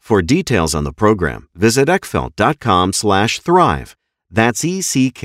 For details on the program, visit eckfeldt.com slash thrive. That's E-C-K-F-E-L-D-T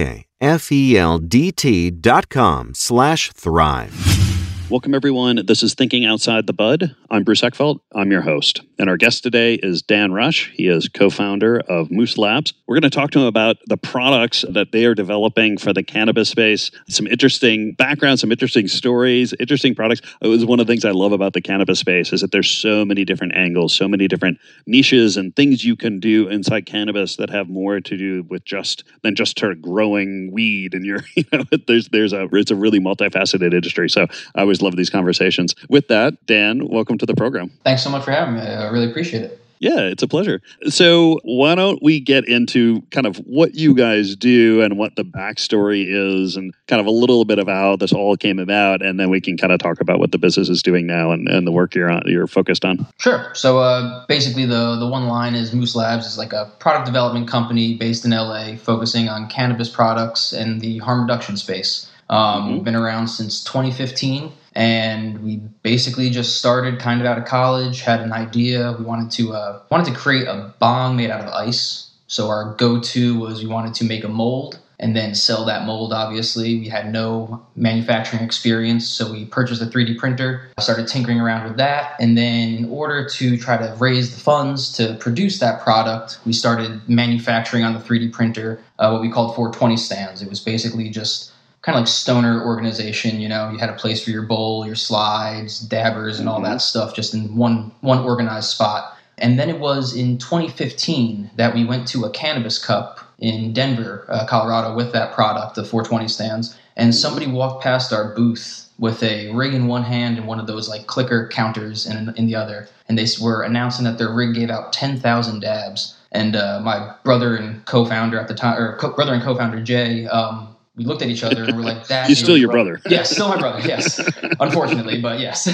dot com slash thrive. Welcome, everyone. This is Thinking Outside the Bud. I'm Bruce Eckfeldt. I'm your host. And our guest today is Dan Rush. He is co founder of Moose Labs. We're going to talk to him about the products that they are developing for the cannabis space, some interesting background, some interesting stories, interesting products. It was one of the things I love about the cannabis space is that there's so many different angles, so many different niches and things you can do inside cannabis that have more to do with just than just of growing weed. And you're, you know, there's, there's a, it's a really multifaceted industry. So I always love these conversations. With that, Dan, welcome to the program. Thanks so much for having me. I really appreciate it. Yeah, it's a pleasure. So, why don't we get into kind of what you guys do and what the backstory is, and kind of a little bit of how this all came about, and then we can kind of talk about what the business is doing now and, and the work you're on, you're focused on. Sure. So, uh, basically, the the one line is Moose Labs is like a product development company based in LA, focusing on cannabis products and the harm reduction space. Um, mm-hmm. We've been around since 2015 and we basically just started kind of out of college had an idea. We wanted to uh, wanted to create a bong made out of ice. So our go-to was we wanted to make a mold and then sell that mold obviously. We had no manufacturing experience so we purchased a 3d printer started tinkering around with that. And then in order to try to raise the funds to produce that product we started manufacturing on the 3d printer uh, what we called 420 stands. It was basically just kind of like stoner organization. You know, you had a place for your bowl, your slides, dabbers, and all mm-hmm. that stuff, just in one one organized spot. And then it was in 2015 that we went to a cannabis cup in Denver, uh, Colorado, with that product, the 420 stands. And somebody walked past our booth with a rig in one hand and one of those like clicker counters in, in the other. And they were announcing that their rig gave out 10,000 dabs. And uh, my brother and co-founder at the time, or co- brother and co-founder Jay, um, we looked at each other and we're like, "That He's still your brother." brother. Yes, still my brother. Yes, unfortunately, but yes.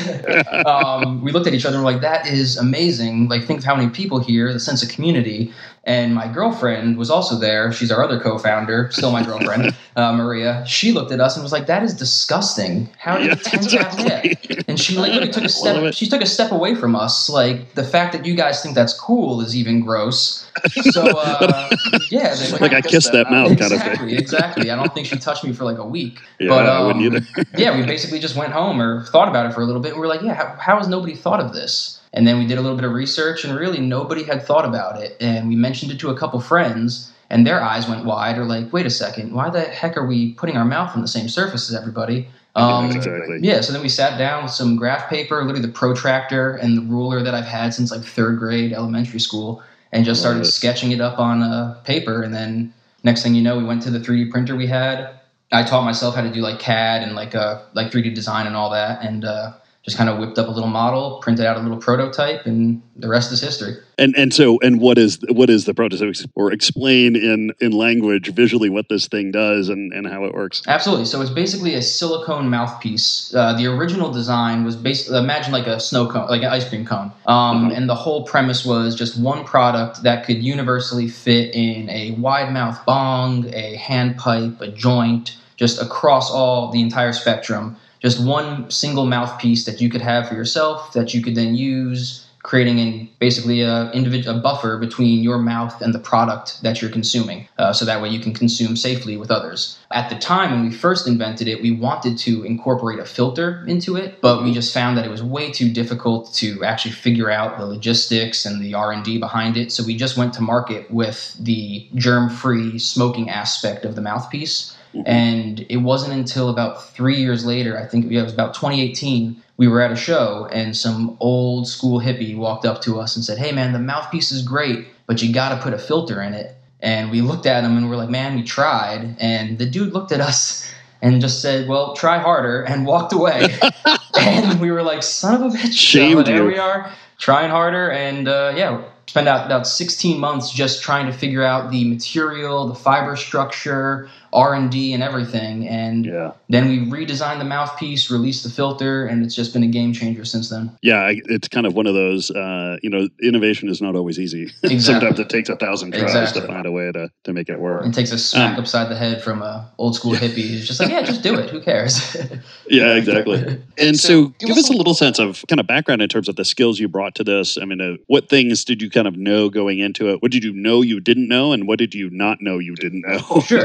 um, we looked at each other and we're like, "That is amazing!" Like, think of how many people here, the sense of community, And my girlfriend was also there. She's our other co-founder, still my girlfriend, uh, Maria. She looked at us and was like, "That is disgusting. How did Yeah, you tend that exactly. And she like literally took a step. She took a step away from us. Like the fact that you guys think that's cool is even gross. So uh, yeah, they- like I kissed that mouth kind of exactly, thing. exactly. I don't think she touched me for like a week. Yeah, but I um, wouldn't either. yeah, we basically just went home or thought about it for a little bit. And We're like, yeah, how, how has nobody thought of this? And then we did a little bit of research, and really nobody had thought about it. And we mentioned it to a couple friends, and their eyes went wide. Or like, wait a second, why the heck are we putting our mouth on the same surface as everybody? Um, exactly. yeah, so then we sat down with some graph paper, literally the protractor and the ruler that I've had since like third grade elementary school, and just started sketching it up on uh, paper. And then next thing you know, we went to the 3D printer we had. I taught myself how to do like CAD and like uh, like 3D design and all that, and uh, just kind of whipped up a little model, printed out a little prototype, and the rest is history. And and so and what is what is the prototype or explain in in language visually what this thing does and and how it works? Absolutely. So it's basically a silicone mouthpiece. Uh, the original design was basically imagine like a snow cone, like an ice cream cone. Um, Mhm. And the whole premise was just one product that could universally fit in a wide mouth bong, a hand pipe, a joint, just across all the entire spectrum. Just one single mouthpiece that you could have for yourself that you could then use creating in basically a individual buffer between your mouth and the product that you're consuming uh, so that way you can consume safely with others. At the time when we first invented it we wanted to incorporate a filter into it but we just found that it was way too difficult to actually figure out the logistics and the r&d behind it so we just went to market with the germ-free smoking aspect of the mouthpiece and it wasn't until about three years later, I think it was about 2018, we were at a show and some old school hippie walked up to us and said, Hey man, the mouthpiece is great, but you got to put a filter in it. And we looked at him and we're like, Man, we tried. And the dude looked at us and just said, Well, try harder and walked away. and we were like, Son of a bitch. Shamed so there we are, trying harder. And uh, yeah, spent out about 16 months just trying to figure out the material, the fiber structure, R&D and everything. And Yeah. then we redesigned the mouthpiece, released the filter, and it's just been a game changer since then. Yeah, it's kind of one of those. Uh, you know, innovation is not always easy. Exactly. Sometimes it takes a thousand tries Exactly. to find a way to to make it work. It takes a smack Um, upside the head from a old school hippie who's just like, yeah, just do it. Who cares? Yeah, exactly. And so, give us a little sense of kind of background in terms of the skills you brought to this. I mean, uh, what things did you kind of know going into it? What did you know you didn't know, and what did you not know you didn't know Sure.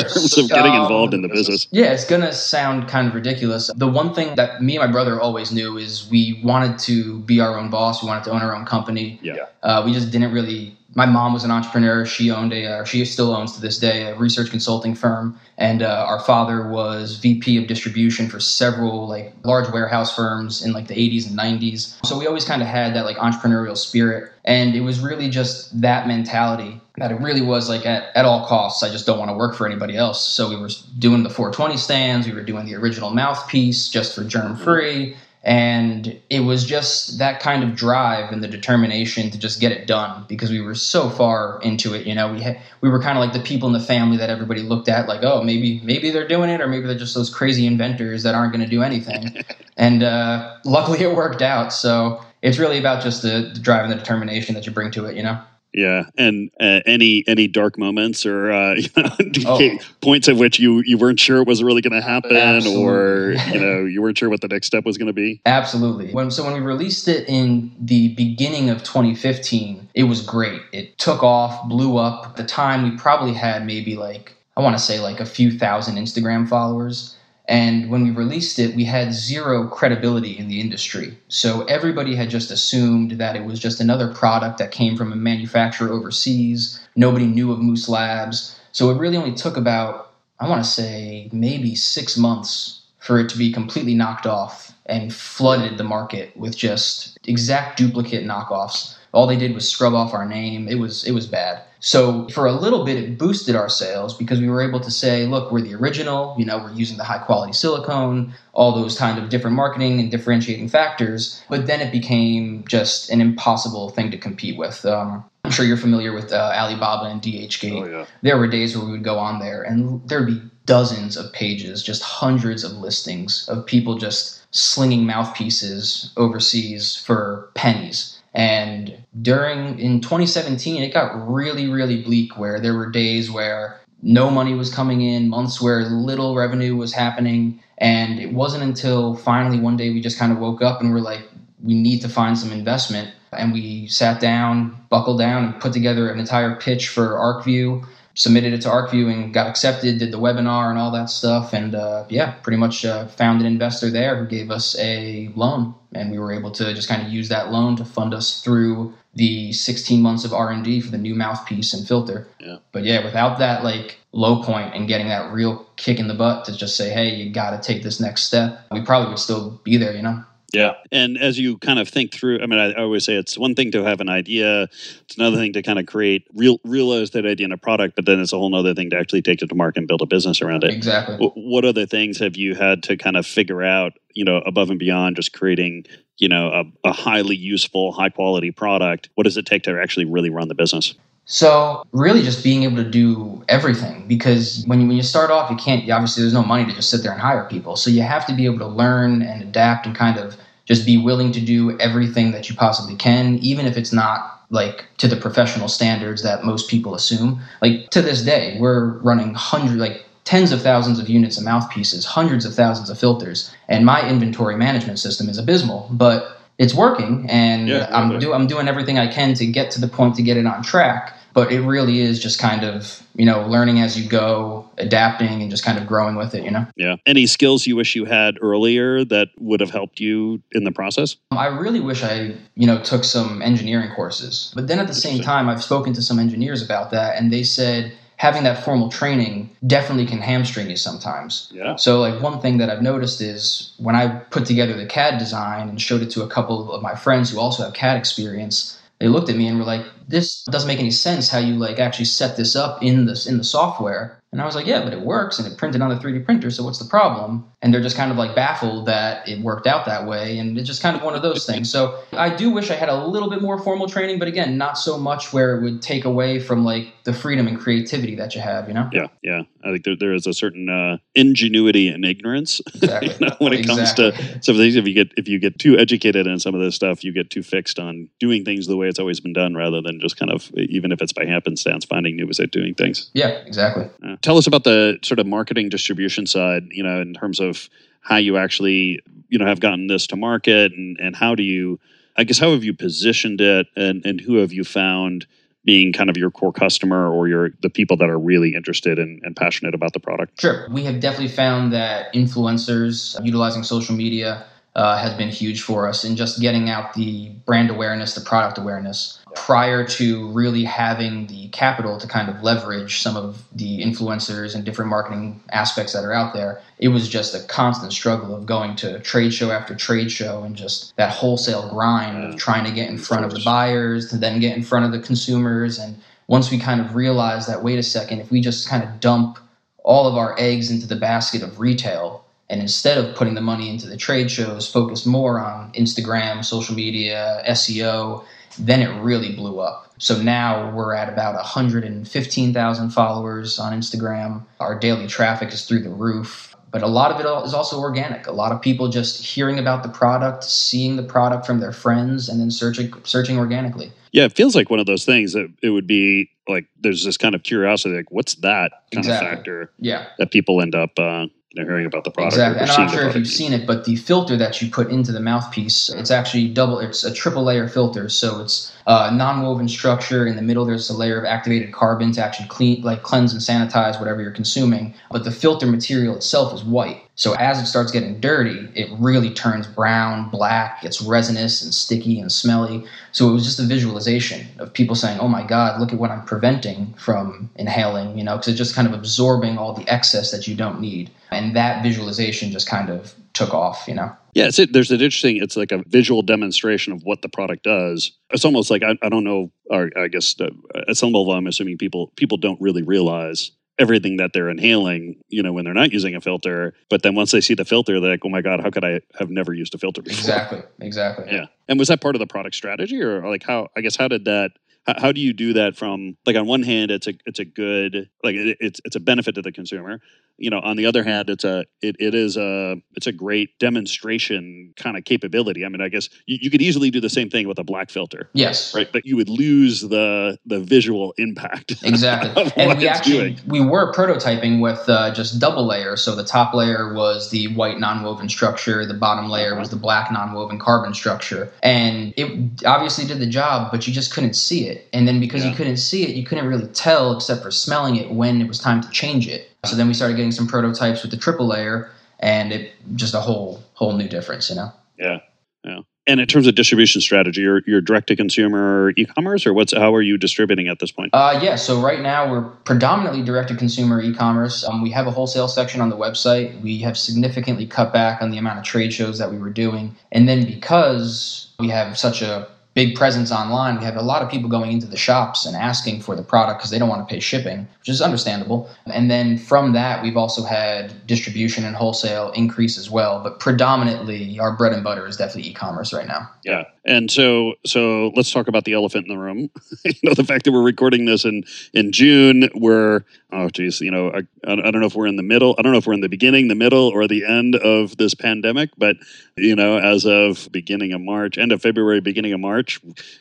In terms of getting Um, involved in the business? Yeah, it's gonna sound kind of ridiculous. The one thing that me and my brother always knew is we wanted to be our own boss. We wanted to own our own company. Yeah. Uh, we just didn't really. My mom was an entrepreneur. She owned a, uh, she still owns to this day, a research consulting firm. And uh, our father was VP of distribution for several like large warehouse firms in like the 80s and 90s. So we always kind of had that like entrepreneurial spirit. And it was really just that mentality that it really was like at, at all costs, I just don't want to work for anybody else. So we were doing the 420 stands, we were doing the original mouthpiece just for germ free. And it was just that kind of drive and the determination to just get it done because we were so far into it. You know, we had, we were kind of like the people in the family that everybody looked at like, oh, maybe maybe they're doing it, or maybe they're just those crazy inventors that aren't going to do anything. and uh, luckily, it worked out. So it's really about just the, the drive and the determination that you bring to it. You know. Yeah, and uh, any any dark moments or uh, you know, Oh. points at which you you weren't sure it was really going to happen, or you know you weren't sure what the next step was going to be. Absolutely. When so when we released it in the beginning of 2015, it was great. It took off, blew up. At the time, we probably had maybe like I want to say like a few thousand Instagram followers. And when we released it, we had zero credibility in the industry. So everybody had just assumed that it was just another product that came from a manufacturer overseas. Nobody knew of Moose Labs. So it really only took about, I want to say, maybe six months for it to be completely knocked off and flooded the market with just exact duplicate knockoffs. All they did was scrub off our name. It was it was bad. So for a little bit it boosted our sales because we were able to say, look, we're the original, you know, we're using the high quality silicone, all those kind of different marketing and differentiating factors. But then it became just an impossible thing to compete with. Um, I'm sure you're familiar with uh, Alibaba and DHgate yeah, there were days where we would go on there and there'd be dozens of pages, just hundreds of listings of people just slinging mouthpieces overseas for pennies. And during in 2017, it got really, really bleak where there were days where no money was coming in, months where little revenue was happening. And it wasn't until finally one day we just kind of woke up and we're like, we need to find some investment. And we sat down, buckled down, and put together an entire pitch for ArcView submitted it to ArcView and got accepted, did the webinar and all that stuff. And uh, yeah, pretty much uh, found an investor there who gave us a loan. And we were able to just kind of use that loan to fund us through the 16 months of R&D for the new mouthpiece and filter. Yeah. But yeah, without that like low point and getting that real kick in the butt to just say, hey, you got to take this next step, we probably would still be there, you know? Yeah. And as you kind of think through, I mean, I, always say it's one thing to have an idea, it's another thing to kind of create, real, realize that idea in a product, but then it's a whole other thing to actually take it to market and build a business around it. Exactly. What other things have you had to kind of figure out, you know, above and beyond just creating, you know, a, a highly useful, high quality product? What does it take to actually really run the business? So really, just being able to do everything because when you, when you start off, you can't. Obviously, there's no money to just sit there and hire people. So you have to be able to learn and adapt and kind of just be willing to do everything that you possibly can, even if it's not like to the professional standards that most people assume. Like to this day, we're running hundred like tens of thousands of units of mouthpieces, hundreds of thousands of filters, and my inventory management system is abysmal, but it's working and Yeah, I'm, okay. do, I'm doing everything I can to get to the point to get it on track. But it really is just kind of, you know, learning as you go, adapting and just kind of growing with it, you know? Yeah. Any skills you wish you had earlier that would have helped you in the process? Um, I really wish I, you know, took some engineering courses. But then at the same time, I've spoken to some engineers about that, and they said having that formal training definitely can hamstring you sometimes. Yeah. So, like, one thing that I've noticed is when I put together the CAD design and showed it to a couple of my friends who also have CAD experience, they looked at me and were like, "This doesn't make any sense. How you like actually set this up in this in the software?" And I was like, "Yeah, but it works, and it printed on the 3D printer. So what's the problem?" And they're just kind of like baffled that it worked out that way, and it's just kind of one of those things. So I do wish I had a little bit more formal training, but again, not so much where it would take away from like the freedom and creativity that you have. You know? Yeah. Yeah. I think there, there is a certain uh, ingenuity and ignorance Exactly. you know, when it comes to some of these. If you get if you get too educated in some of this stuff, you get too fixed on doing things the way it's always been done, rather than just kind of even if it's by happenstance, finding new ways of doing things. Yeah, exactly. Uh, tell us about the sort of marketing distribution side. You know, in terms of how you actually you know have gotten this to market, and and how do you, I guess, how have you positioned it, and and who have you found being kind of your core customer or your the people that are really interested and, and passionate about the product. Sure. We have definitely found that influencers utilizing social media uh, has been huge for us in just getting out the brand awareness, the product awareness. Prior to really having the capital to kind of leverage some of the influencers and different marketing aspects that are out there, it was just a constant struggle of going to trade show after trade show and just that wholesale grind of trying to get in front of the buyers to then get in front of the consumers. And once we kind of realized that, wait a second, if we just kind of dump all of our eggs into the basket of retail and instead of putting the money into the trade shows focus more on instagram social media seo then it really blew up. So now we're at about 115000 followers on instagram. Our daily traffic is through the roof but a lot of it is also organic. A lot of people just hearing about the product seeing the product from their friends and then searching searching organically. Yeah, it feels like one of those things that it would be like there's this kind of curiosity, like what's that kind Exactly. of factor yeah. that people end up uh, know, hearing about the product. Exactly. And I'm not sure if you've seen it, but the filter that you put into the mouthpiece, it's actually double, it's a triple layer filter. So it's a non-woven structure. In the middle, there's a layer of activated carbon to actually clean, like cleanse and sanitize whatever you're consuming. But the filter material itself is white. So as it starts getting dirty, it really turns brown, black, gets resinous and sticky and smelly. So it was just a visualization of people saying, "Oh my God, look at what I'm preventing from inhaling," you know, because it's just kind of absorbing all the excess that you don't need. And that visualization just kind of took off, you know. Yeah, it's it, there's an interesting. It's like a visual demonstration of what the product does. It's almost like I, I don't know, or I guess uh, at some level, I'm assuming people people don't really realize everything that they're inhaling. You know, when they're not using a filter, but then once they see the filter, they're like, "Oh my god, how could I have never used a filter before?" Exactly. Exactly. Yeah. And was that part of the product strategy, or like how? I guess how did that? How, do you do that from like on one hand it's a it's a good like it, it's it's a benefit to the consumer you know on the other hand it's a it, it is a it's a great demonstration kind of capability i mean i guess you, you could easily do the same thing with a black filter Yes. right but you would lose the the visual impact Exactly. and we actually doing. we were prototyping with uh, just double layers. So the top layer was the white non-woven structure. The bottom layer was the black non-woven carbon structure, and it obviously did the job, but you just couldn't see it. And then because Yeah. you couldn't see it, you couldn't really tell except for smelling it when it was time to change it. So then we started getting some prototypes with the triple layer, and it just a whole whole new difference, you know. yeah yeah and in terms of distribution strategy you're, you're direct to consumer e-commerce or what's how are you distributing at this point Uh, yeah, so right now we're predominantly direct to consumer e commerce. Um, we have a wholesale section on the website. We have significantly cut back on the amount of trade shows that we were doing. And then because we have such a big presence online, we have a lot of people going into the shops and asking for the product because they don't want to pay shipping, which is understandable. And then from that, we've also had distribution and wholesale increase as well. But predominantly, our bread and butter is definitely e commerce right now. Yeah. And so so let's talk about the elephant in the room. you know, the fact that we're recording this in in June, we're oh geez, you know, I, I don't know if we're in the middle. I don't know if we're in the beginning, the middle, or the end of this pandemic, but you know, as of beginning of March, end of February, beginning of March,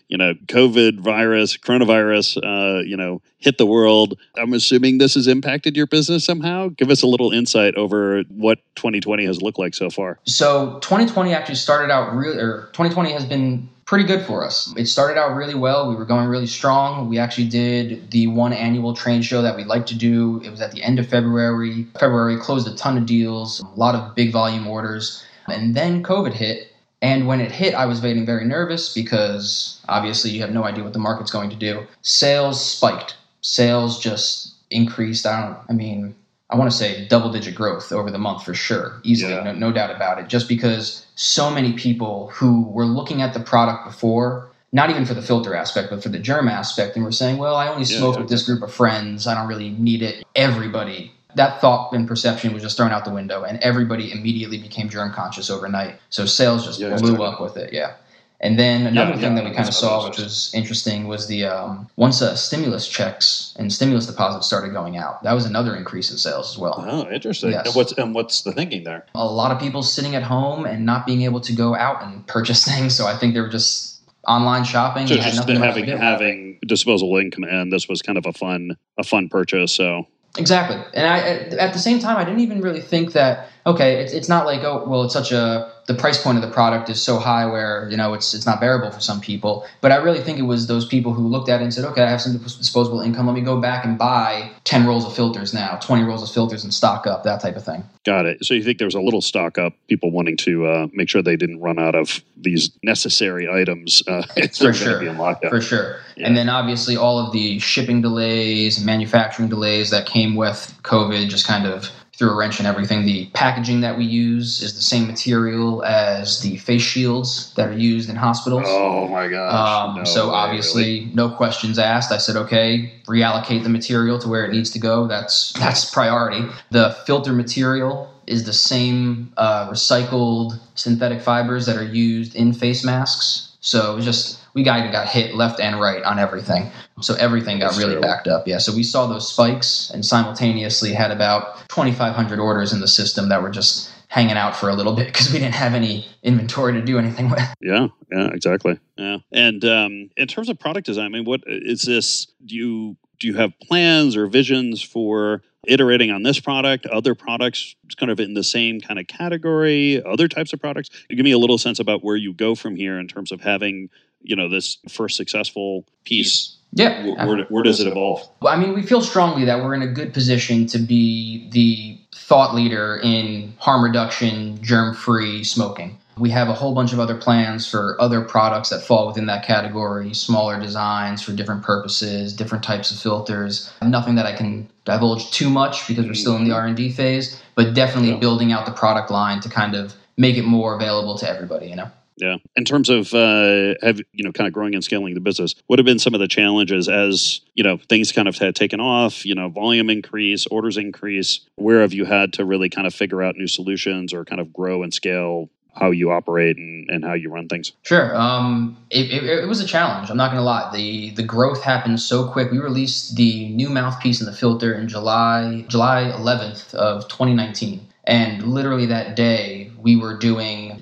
you know, COVID virus, coronavirus, uh, you know, hit the world. I'm assuming this has impacted your business somehow. Give us a little insight over what 2020 has looked like so far. So 2020 actually started out really, or 2020 has been pretty good for us. It started out really well. We were going really strong. We actually did the one annual trade show that we like to do. It was at the end of February. February closed a ton of deals, a lot of big volume orders. And then COVID hit. And when it hit, I was getting very nervous because obviously you have no idea what the market's going to do. Sales spiked. Sales just increased. I don't, I mean, I want to say double digit growth over the month for sure, easily, Yeah. no, no doubt about it. Just because so many people who were looking at the product before, not even for the filter aspect, but for the germ aspect, and were saying, well, I only Yeah, smoke yeah. with this group of friends. I don't really need it. Everybody, that thought and perception was just thrown out the window, and everybody immediately became germ conscious overnight. So sales just Yeah, blew up with it. Yeah. And then another Yeah, thing yeah, that we kind of saw which was interesting, was the um, once uh, stimulus checks and stimulus deposits started going out, that was another increase in sales as well. Oh, interesting. Yes. And what's and what's the thinking there? A lot of people sitting at home and not being able to go out and purchase things, so I think they were just online shopping. So and had just nothing else to having having disposable income, and this was kind of a fun a fun purchase. So Exactly. And I, at the same time, I didn't even really think that, okay, it's, it's not like, oh, well, it's such a, the price point of the product is so high where, you know, it's, it's not bearable for some people. But I really think it was those people who looked at it and said, okay, I have some disposable income. Let me go back and buy 10 rolls of filters now, 20 rolls of filters and stock up, that type of thing. got it. So you think there was a little stock up, people wanting to uh, make sure they didn't run out of these necessary items. Uh, For sure. For sure. Yeah. And then obviously all of the shipping delays, manufacturing delays that came with COVID just kind of threw a wrench in everything. The packaging that we use is the same material as the face shields that are used in hospitals. Oh my gosh! Um, No so way, obviously, really. no questions asked. I said, okay, reallocate the material to where it needs to go. That's that's priority. The filter material is the same uh, recycled synthetic fibers that are used in face masks. So it was just we got got hit left and right on everything. So everything got That's really backed up. Yeah. So we saw those spikes and simultaneously had about 2,500 orders in the system that were just hanging out for a little bit because we didn't have any inventory to do anything with. Yeah, yeah, exactly. Yeah, and um, in terms of product design, I mean, what is this? Do you do you have plans or visions for iterating on this product, other products, kind of in the same kind of category, other types of products? Give me a little sense about where you go from here in terms of having, you know, this first successful piece. Yeah. Where, where, where does it evolve? Well, I mean, we feel strongly that we're in a good position to be the thought leader in harm reduction, germ free smoking. We have a whole bunch of other plans for other products that fall within that category, smaller designs for different purposes, different types of filters. Nothing that I can divulge too much because we're still in the mm-hmm. R&D phase, but definitely Yeah. building out the product line to kind of make it more available to everybody, you know. Yeah. In terms of uh, have you know kind of growing and scaling the business, what have been some of the challenges as you know things kind of had taken off? You know, volume increase, orders increase. Where have you had to really kind of figure out new solutions or kind of grow and scale how you operate and, and how you run things? Sure. Um, it, it, it, was a challenge. I'm not going to lie. The the growth happened so quick. We released the new mouthpiece and the filter in July July 11th of 2019, and literally that day we were doing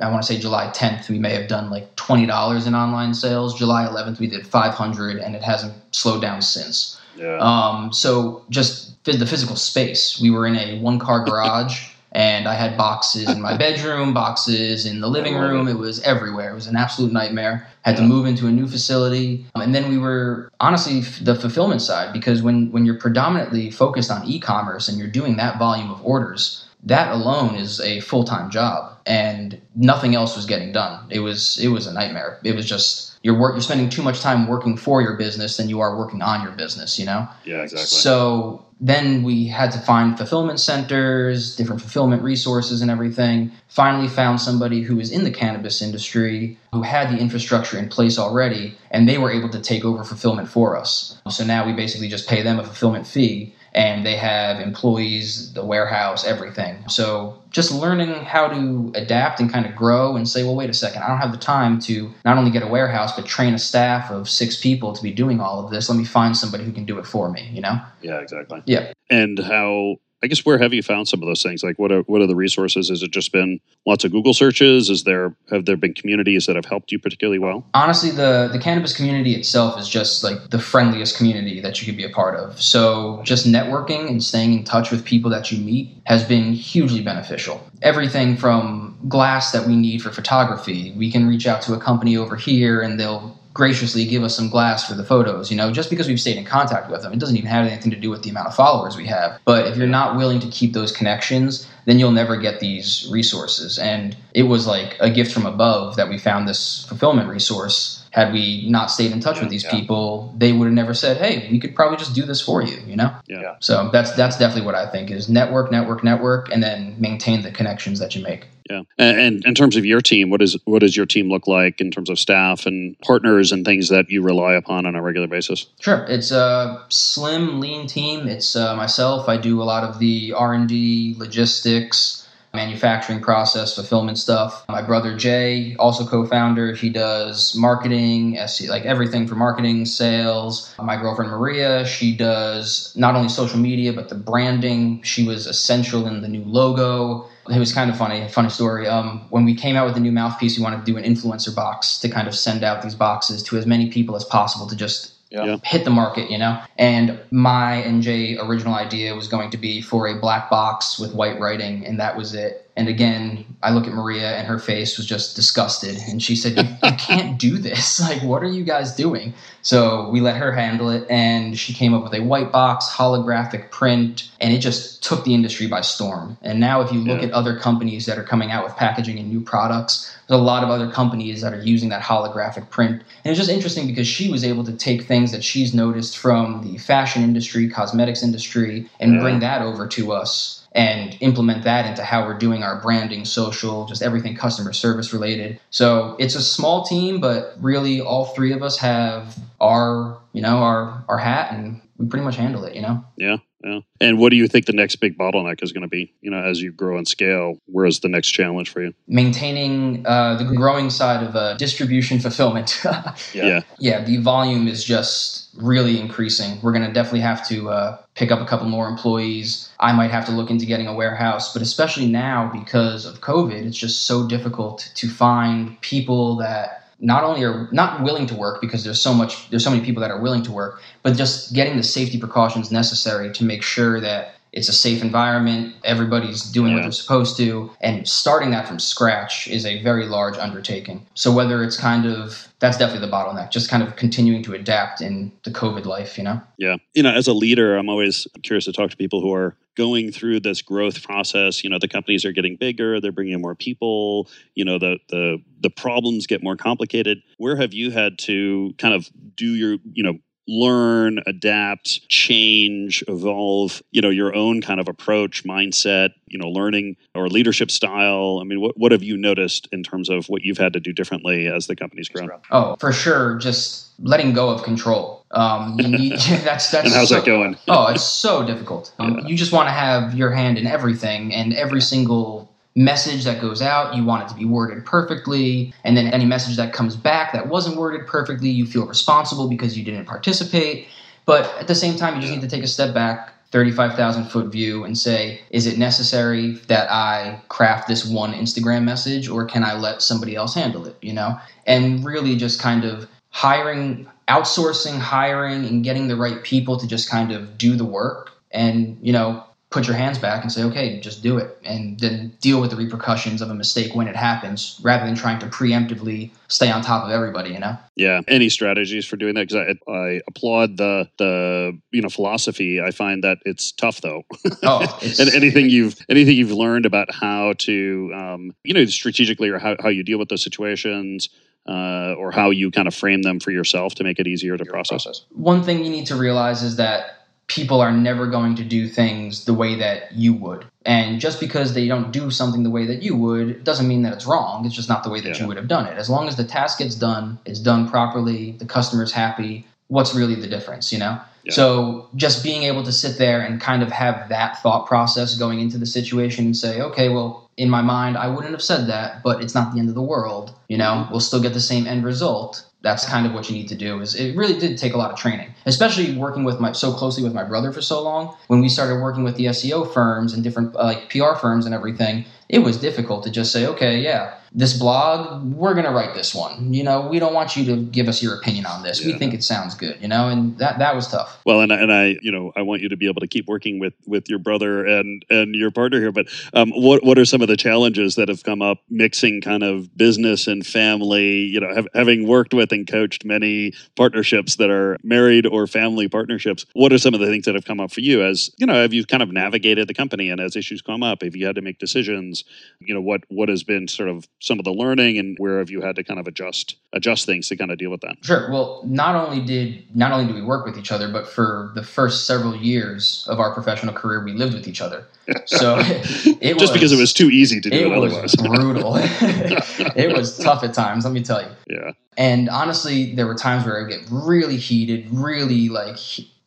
I want to say July 10th, we may have done like $20 in online sales. July 11th, we did 500 and it hasn't slowed down since. Yeah. Um, so just the physical space. We were in a one car garage and I had boxes in my bedroom, boxes in the living room. It was everywhere. It was an absolute nightmare. Had to move into a new facility, um, and then we were honestly the fulfillment side because when when you're predominantly focused on e-commerce and you're doing that volume of orders, that alone is a full-time job, and nothing else was getting done. It was it was a nightmare. It was just you're work you're spending too much time working for your business than you are working on your business. You know. Yeah, exactly. So then we had to find fulfillment centers, different fulfillment resources, and everything. Finally, found somebody who was in the cannabis industry who had the infrastructure in place already, and they were able to take over fulfillment for us. So now we basically just pay them a fulfillment fee and they have employees, the warehouse, everything. So just learning how to adapt and kind of grow and say, well, wait a second, I don't have the time to not only get a warehouse, but train a staff of six people to be doing all of this. Let me find somebody who can do it for me, you know? Yeah, exactly. Yeah. And how I guess where have you found some of those things? Like what are what are the resources? Has it just been lots of Google searches? Is there have there been communities that have helped you particularly well? Honestly, the the cannabis community itself is just like the friendliest community that you could be a part of. So just networking and staying in touch with people that you meet has been hugely beneficial. Everything from glass that we need for photography, we can reach out to a company over here and they'll graciously give us some glass for the photos. You know, just because we've stayed in contact with them, it doesn't even have anything to do with the amount of followers we have. But if you're not willing to keep those connections, then you'll never get these resources. And it was like a gift from above that we found this fulfillment resource. Had we not stayed in touch yeah, with these yeah. people, they would have never said, "Hey, we could probably just do this for you." You know. Yeah. So that's that's definitely what I think is network, network, network, and then maintain the connections that you make. Yeah, and, and, in terms of your team, what is what does your team look like in terms of staff and partners and things that you rely upon on a regular basis? Sure, it's a slim, lean team. It's uh, myself. I do a lot of the R and D, logistics, manufacturing process, fulfillment stuff. My brother Jay, also co-founder, he does marketing, like everything for marketing, sales. My girlfriend Maria, she does not only social media but the branding. She was essential in the new logo it was kind of funny, funny story. Um, when we came out with the new mouthpiece, we wanted to do an influencer box to kind of send out these boxes to as many people as possible to just yeah. hit the market, you know. And my and Jay original idea was going to be for a black box with white writing, and that was it. And again, I look at Maria and her face was just disgusted. And she said, you, can't do this. Like, what are you guys doing? So we let her handle it. And she came up with a white box, holographic print, and it just took the industry by storm. And now, if you look yeah. at other companies that are coming out with packaging and new products, there's a lot of other companies that are using that holographic print. And it's just interesting because she was able to take things that she's noticed from the fashion industry, cosmetics industry, and yeah. bring that over to us and implement that into how we're doing our branding, social, just everything customer service related. So it's a small team, but really all three of us have our, you know, our our hat and we pretty much handle it, you know? Yeah. Yeah. And what do you think the next big bottleneck is going to be? You know, as you grow and scale, where is the next challenge for you? Maintaining uh, the growing side of uh, distribution fulfillment. yeah. Yeah. The volume is just really increasing. We're going to definitely have to uh, pick up a couple more employees. I might have to look into getting a warehouse, but especially now because of COVID, it's just so difficult to find people that not only are not willing to work because there's so much there's so many people that are willing to work but just getting the safety precautions necessary to make sure that it's a safe environment. Everybody's doing yeah. what they're supposed to. And starting that from scratch is a very large undertaking. So whether it's kind of that's definitely the bottleneck just kind of continuing to adapt in the covid life you know? Yeah. You know as a leader i'm always curious to talk to people who are going through this growth process. You know the companies are getting bigger they're bringing more people you know the the the problems get more complicated. Where have you had to kind of do your you know learn, adapt, change, evolve, you know, your own kind of approach, mindset, you know, learning or leadership style? I mean, what, what have you noticed in terms of what you've had to do differently as the company's grown? Oh, for sure. Just letting go of control. Um, you need, that's, that's, and how's so, that going? oh, it's so difficult. Um, yeah. You just want to have your hand in everything and every single message that goes out, you want it to be worded perfectly. And then any message that comes back that wasn't worded perfectly, you feel responsible because you didn't participate. But at the same time, you just need to take a step back, 35,000 foot view, and say, is it necessary that I craft this one Instagram message or can I let somebody else handle it? You know? And really just kind of hiring, outsourcing, hiring, and getting the right people to just kind of do the work and, you know, put your hands back and say, okay, just do it, and then deal with the repercussions of a mistake when it happens, rather than trying to preemptively stay on top of everybody. You know? Yeah. Any strategies for doing that? Because I, I applaud the the you know philosophy. I find that it's tough though. Oh, and anything you've anything you've learned about how to um, you know strategically or how, how you deal with those situations. Uh, or how you kind of frame them for yourself to make it easier to process. One thing you need to realize is that people are never going to do things the way that you would. And just because they don't do something the way that you would doesn't mean that it's wrong. It's just not the way that yeah. you would have done it. As long as the task gets done, it's done properly, the customer's happy, what's really the difference, you know? Yeah. So just being able to sit there and kind of have that thought process going into the situation and say, okay, well, in my mind, I wouldn't have said that, but it's not the end of the world. You know, mm-hmm. we'll still get the same end result that's kind of what you need to do is it really did take a lot of training especially working with my so closely with my brother for so long. When we started working with the seo firms and different uh, like pr firms and everything it was difficult to just say okay yeah this blog, we're going to write this one. You know, we don't want you to give us your opinion on this. Yeah. We think it sounds good, you know, and that that was tough. Well, and and I, you know, I want you to be able to keep working with with your brother and and your partner here. But um, what what are some of the challenges that have come up mixing kind of business and family? You know, have, having worked with and coached many partnerships that are married or family partnerships. What are some of the things that have come up for you as you know? Have you kind of navigated the company and as issues come up, have you had to make decisions? You know, what what has been sort of some of the learning and where have you had to kind of adjust adjust things to kind of deal with that? Sure. Well not only did not only do we work with each other but for the first several years of our professional career we lived with each other. So it just was, because it was too easy to do it, it otherwise. brutal. It was tough at times let me tell you. Yeah. And honestly there were times where i would get really heated really like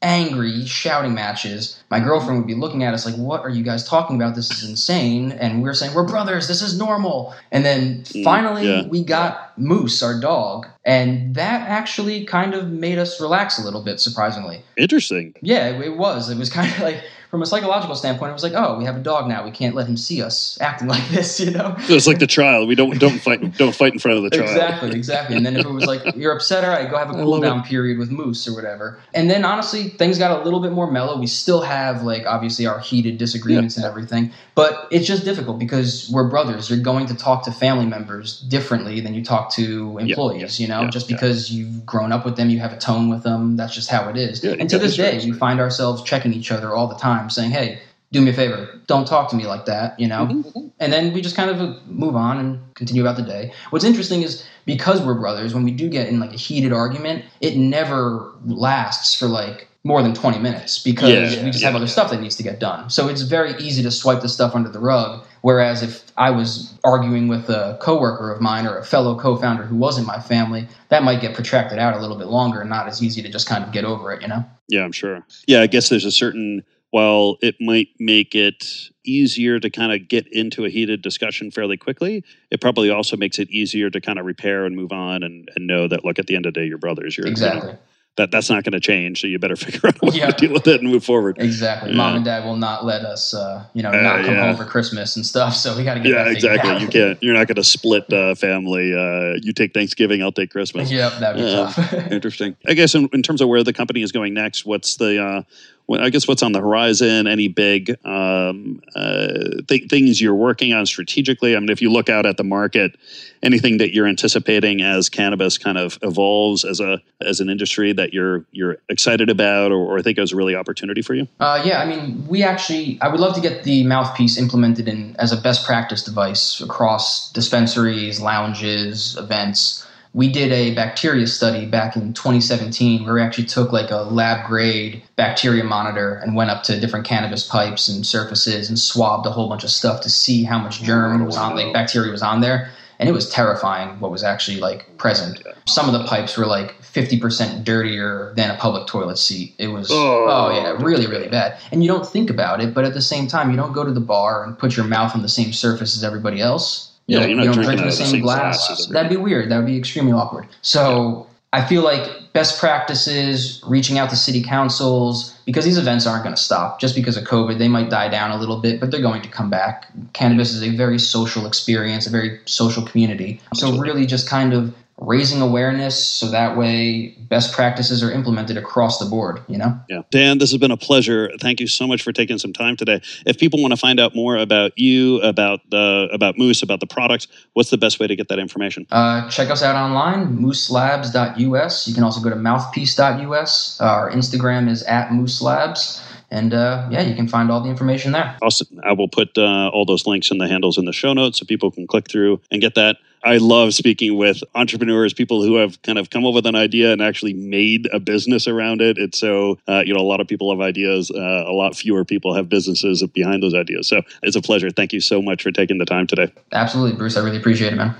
angry shouting matches. My girlfriend would be looking at us like, "What are you guys talking about? This is insane!" And we are saying, "We're brothers. This is normal." And then mm, finally, yeah. we got Moose, our dog, and that actually kind of made us relax a little bit. Surprisingly, interesting. Yeah, it was. It was kind of like from a psychological standpoint, it was like, oh, we have a dog now. We can't let him see us acting like this, you know. So it's like the trial. We don't don't fight don't fight in front of the trial. Exactly, exactly. And then if it was like you're upset, all right, go have a cool down it. period with Moose or whatever. And then honestly, things got a little bit more mellow. We still have like obviously our heated disagreements yeah. and everything, but it's just difficult because we're brothers. You're going to talk to family members differently than you talk to employees. Yeah, yeah, you know, just because you've grown up with them, you have a tone with them. That's just how it is. and to this day, we find ourselves checking each other all the time time saying, hey, do me a favor, don't talk to me like that, you know? Mm-hmm. And then we just kind of move on and continue about the day. What's interesting is because we're brothers, when we do get in like a heated argument, it never lasts for like more than 20 minutes because yeah, we just yeah, have other yeah. stuff that needs to get done. So it's very easy to swipe the stuff under the rug. Whereas if I was arguing with a coworker of mine or a fellow co-founder who wasn't my family, that might get protracted out a little bit longer and not as easy to just kind of get over it, you know? Yeah, I'm sure. Yeah, I guess there's a certain while it might make it easier to kind of get into a heated discussion fairly quickly, it probably also makes it easier to kind of repair and move on and, and know that, look, at the end of the day, your brothers. You're, exactly. You know, that that's not going to change. So you better figure out a way to deal with it and move forward. Exactly. Yeah. Mom and dad will not let us, uh, you know, uh, not come yeah. home for Christmas and stuff. So we got to get yeah, exactly. You can't. You're not going to split uh, family. Uh, you take Thanksgiving, I'll take Christmas. Yep, that'd be tough. interesting. I guess in, in, terms of where the company is going next, what's the uh, I guess what's on the horizon, any big um, uh, th- things you're working on strategically. I mean, if you look out at the market, anything that you're anticipating as cannabis kind of evolves as a as an industry that you're you're excited about, or, or think is a really opportunity for you? Uh, yeah, I mean, we actually I would love to get the mouthpiece implemented in as a best practice device across dispensaries, lounges, events we did a bacteria study back in 2017 where we actually took like a lab grade bacteria monitor and went up to different cannabis pipes and surfaces and swabbed a whole bunch of stuff to see how much germ was on like bacteria was on there and it was terrifying what was actually like present some of the pipes were like 50% dirtier than a public toilet seat. It was, oh, oh yeah, really, really bad. And you don't think about it, but at the same time, you don't go to the bar and put your mouth on the same surface as everybody else. You yeah, know, you don't drink in the same, glass. That'd be weird. That would be extremely awkward. So I feel like best practices, reaching out to city councils, because these events aren't going to stop just because of COVID. They might die down a little bit, but they're going to come back. Cannabis is a very social experience, a very social community. So, really, just kind of raising awareness so that way best practices are implemented across the board you know? Yeah. Dan this has been a pleasure. Thank you so much for taking some time today. If people want to find out more about you about the about moose about the product what's the best way to get that information? Uh, check us out online mooselabs.us you can also go to mouthpiece.us our instagram is at mooselabs and uh, yeah, you can find all the information there. Awesome. I will put uh, all those links and the handles in the show notes so people can click through and get that. I love speaking with entrepreneurs, people who have kind of come up with an idea and actually made a business around it. It's so, uh, you know, a lot of people have ideas. Uh, a lot fewer people have businesses behind those ideas. So it's a pleasure. Thank you so much for taking the time today. Absolutely, Bruce. I really appreciate it, man.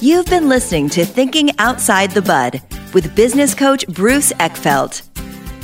You've been listening to Thinking Outside the Bud with business coach Bruce Eckfeldt.